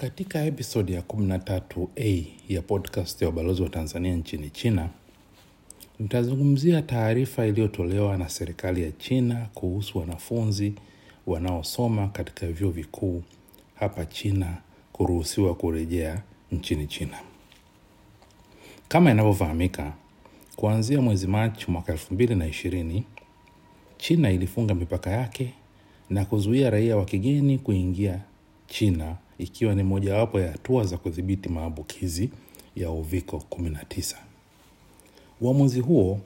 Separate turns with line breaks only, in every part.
Katika episodi ya 13a ya podcast ya ubalozi wa Tanzania nchini China, nitazungumzia taarifa iliyotolewa na serikali ya China kuhusu wanafunzi wanaosoma katika vyuo vikuu hapa China kuruhusiwa kurejea nchini China. Kama inavyofahamika, kuanzia mwezi Machi mwaka 2020 China ilifunga mipaka yake na kuzuia raia wa kigeni kuingia China ikiwa ni mojawapo ya hatua za kudhibiti maambukizi ya uviko 19. Uamuzi huo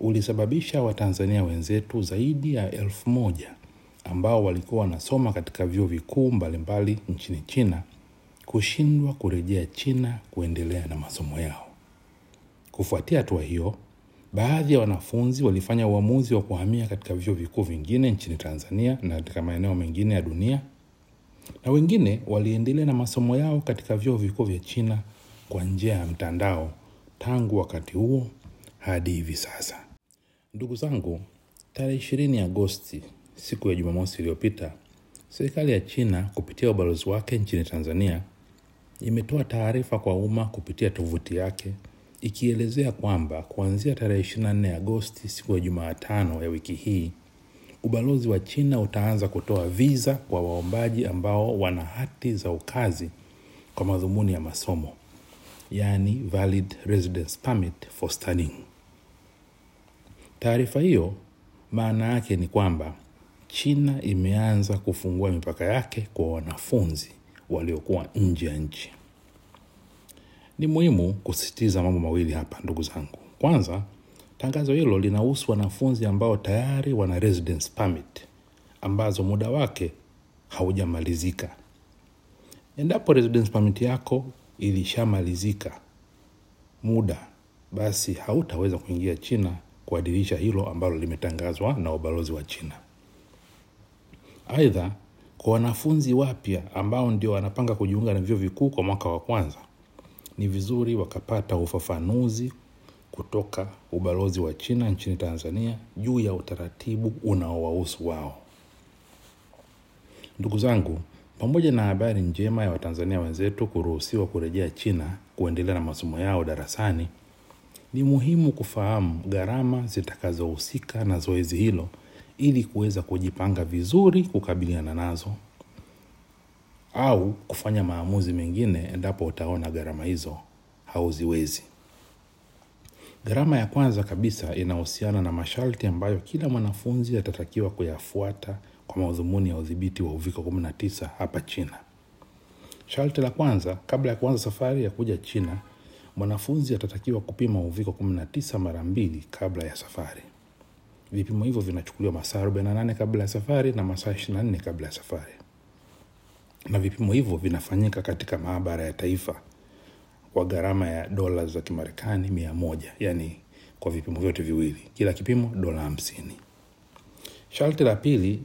ulisababisha Watanzania wenzetu zaidi ya elfu moja ambao walikuwa wanasoma katika vyuo vikuu mbalimbali nchini China kushindwa kurejea China kuendelea na masomo yao. Kufuatia hatua hiyo, baadhi ya wanafunzi walifanya uamuzi wa kuhamia katika vyuo vikuu vingine nchini Tanzania na katika maeneo mengine ya dunia na wengine waliendelea na masomo yao katika vyuo vikuu vya China kwa njia ya mtandao tangu wakati huo hadi hivi sasa. Ndugu zangu, tarehe ishirini Agosti, siku ya Jumamosi iliyopita, serikali ya China kupitia ubalozi wake nchini Tanzania imetoa taarifa kwa umma kupitia tovuti yake ikielezea kwamba kuanzia tarehe 24 Agosti, siku ya Jumatano ya wiki hii ubalozi wa China utaanza kutoa viza kwa waombaji ambao wana hati za ukazi kwa madhumuni ya masomo, yaani valid residence permit for studying. Taarifa hiyo maana yake ni kwamba China imeanza kufungua mipaka yake kwa wanafunzi waliokuwa nje ya nchi. Ni muhimu kusisitiza mambo mawili hapa, ndugu zangu. Kwanza, tangazo hilo linahusu wanafunzi ambao tayari wana residence permit ambazo muda wake haujamalizika. Endapo residence permit yako ilishamalizika muda, basi hautaweza kuingia China kwa dirisha hilo ambalo limetangazwa na ubalozi wa China. Aidha, kwa wanafunzi wapya ambao ndio wanapanga kujiunga na vyuo vikuu kwa mwaka wa kwanza, ni vizuri wakapata ufafanuzi kutoka ubalozi wa China nchini Tanzania juu ya utaratibu unaowahusu wao. Ndugu zangu, pamoja na habari njema ya Watanzania wenzetu kuruhusiwa kurejea China kuendelea na masomo yao darasani, ni muhimu kufahamu gharama zitakazohusika na zoezi hilo ili kuweza kujipanga vizuri kukabiliana nazo au kufanya maamuzi mengine endapo utaona gharama hizo hauziwezi. Gharama ya kwanza kabisa inahusiana na masharti ambayo kila mwanafunzi atatakiwa kuyafuata kwa madhumuni ya udhibiti wa uviko 19 hapa China. Sharti la kwanza, kabla ya kuanza safari ya kuja China, mwanafunzi atatakiwa kupima uviko 19 mara mbili kabla ya safari. Vipimo hivyo vinachukuliwa masaa 48 kabla ya safari na masaa 24 kabla ya safari, na vipimo hivyo vinafanyika katika maabara ya taifa kwa gharama ya dola za Kimarekani mia moja, yani kwa vipimo vyote viwili, kila kipimo dola hamsini. Sharti la pili,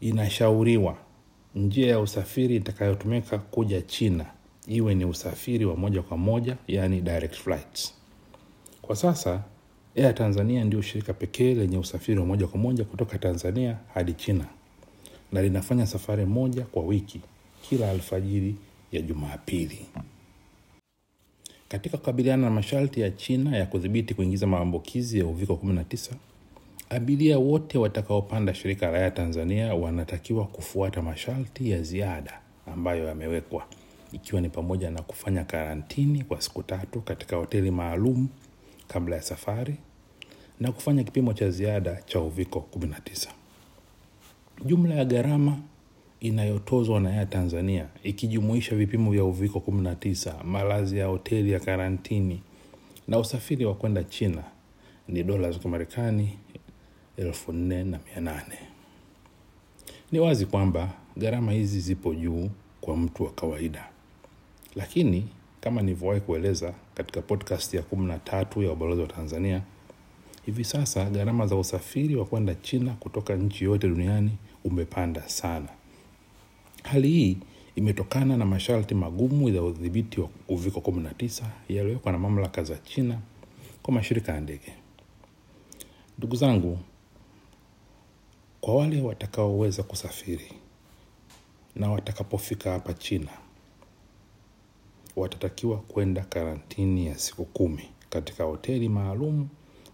inashauriwa njia ya usafiri itakayotumika kuja China iwe ni usafiri wa moja kwa moja, yani direct flights. Kwa sasa Air Tanzania ndio shirika pekee lenye usafiri wa moja kwa moja kutoka Tanzania hadi China na linafanya safari moja kwa wiki kila alfajiri ya Jumapili. Katika kukabiliana na masharti ya China ya kudhibiti kuingiza maambukizi ya uviko 19, abiria wote watakaopanda shirika la Air Tanzania wanatakiwa kufuata masharti ya ziada ambayo yamewekwa, ikiwa ni pamoja na kufanya karantini kwa siku tatu katika hoteli maalum kabla ya safari na kufanya kipimo cha ziada cha uviko 19. Jumla ya gharama inayotozwa na ya Tanzania ikijumuisha vipimo vya uviko 19, malazi ya hoteli ya karantini na usafiri wa kwenda China ni dola za Kimarekani elfu nne na mia nane. Ni wazi kwamba gharama hizi zipo juu kwa mtu wa kawaida, lakini kama nilivyowahi kueleza katika podcast ya 13 ya ubalozi wa Tanzania, hivi sasa gharama za usafiri wa kwenda China kutoka nchi yote duniani umepanda sana. Hali hii imetokana na masharti magumu ya udhibiti wa uviko 19 yaliyowekwa na mamlaka za China kwa mashirika ya ndege. Ndugu zangu, Kwa wale watakaoweza kusafiri, na watakapofika hapa China watatakiwa kwenda karantini ya siku kumi katika hoteli maalum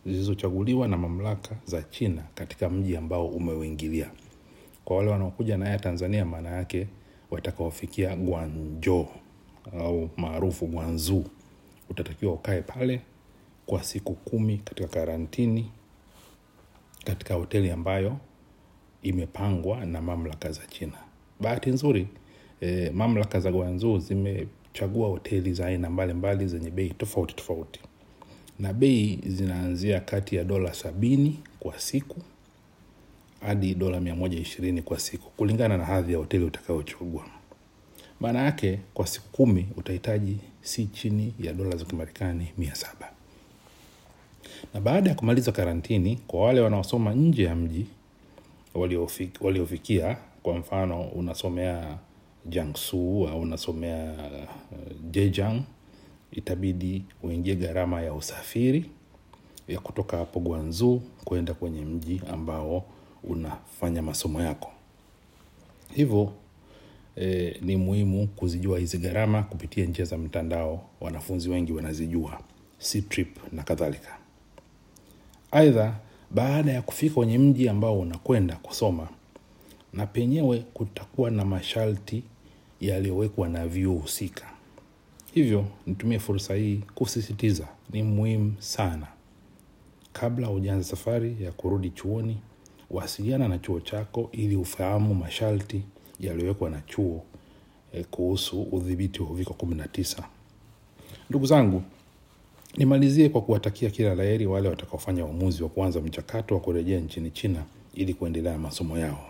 zilizochaguliwa na mamlaka za China katika mji ambao umeuingilia. Kwa wale wanaokuja na haya Tanzania, maana yake watakaofikia gwanjo au maarufu gwanzu utatakiwa ukae pale kwa siku kumi katika karantini katika hoteli ambayo imepangwa na mamlaka za China. Bahati nzuri eh, mamlaka za gwanzu zimechagua hoteli za aina mbalimbali zenye bei tofauti tofauti, na bei zinaanzia kati ya dola sabini kwa siku hadi dola mia moja ishirini kwa siku kulingana na hadhi ya hoteli utakayochagua. Maana yake kwa siku kumi utahitaji si chini ya dola za Kimarekani mia saba. Na baada ya kumaliza karantini, kwa wale wanaosoma nje ya mji waliofikia waliofikia, kwa mfano unasomea Jiangsu au unasomea uh, Zhejiang, itabidi uingie gharama ya usafiri ya kutoka hapo Guangzhou kwenda kwenye mji ambao unafanya masomo yako. Hivyo e, ni muhimu kuzijua hizi gharama kupitia njia za mtandao. Wanafunzi wengi wanazijua Ctrip na kadhalika. Aidha, baada ya kufika kwenye mji ambao unakwenda kusoma, na penyewe kutakuwa na masharti yaliyowekwa na vyuo husika. Hivyo nitumie fursa hii kusisitiza, ni muhimu sana kabla hujaanza safari ya kurudi chuoni, wasiliana na chuo chako ili ufahamu masharti yaliyowekwa na chuo eh, kuhusu udhibiti wa uviko 19. Ndugu zangu, nimalizie kwa kuwatakia kila la heri wale watakaofanya uamuzi wa kuanza mchakato wa kurejea nchini China ili kuendelea masomo yao.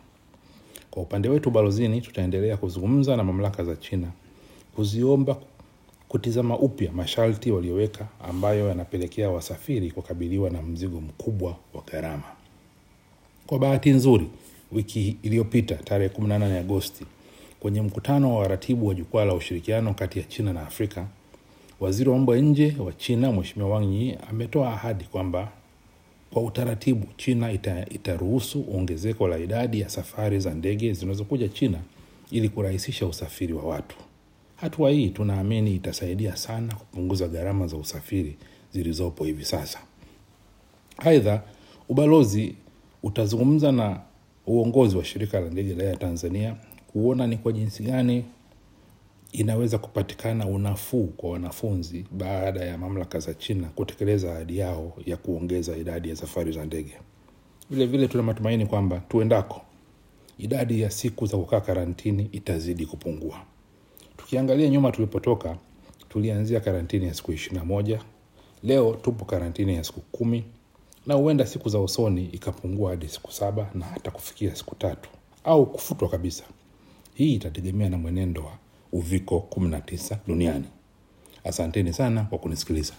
Kwa upande wetu balozini, tutaendelea kuzungumza na mamlaka za China kuziomba kutizama upya masharti walioweka ambayo yanapelekea wasafiri kukabiliwa na mzigo mkubwa wa gharama. Kwa bahati nzuri, wiki iliyopita tarehe 18 Agosti, kwenye mkutano wa waratibu wa jukwaa la ushirikiano kati ya China na Afrika, waziri wa mambo ya nje wa China Mheshimiwa Wang ametoa ahadi kwamba kwa utaratibu China ita, itaruhusu ongezeko la idadi ya safari za ndege zinazokuja China ili kurahisisha usafiri wa watu. Hatua hii tunaamini itasaidia sana kupunguza gharama za usafiri zilizopo hivi sasa. Aidha, ubalozi utazungumza na uongozi wa shirika la ndege la Tanzania kuona ni kwa jinsi gani inaweza kupatikana unafuu kwa wanafunzi baada ya mamlaka za China kutekeleza ahadi yao ya kuongeza idadi ya safari za ndege. Vile vile tuna matumaini kwamba tuendako, idadi ya siku za kukaa karantini itazidi kupungua. Tukiangalia nyuma tulipotoka, tulianzia karantini ya siku ishirini na moja. Leo tupo karantini ya siku kumi na huenda siku za usoni ikapungua hadi siku saba na hata kufikia siku tatu au kufutwa kabisa. Hii itategemea na mwenendo wa uviko 19 duniani. Asanteni sana kwa kunisikiliza.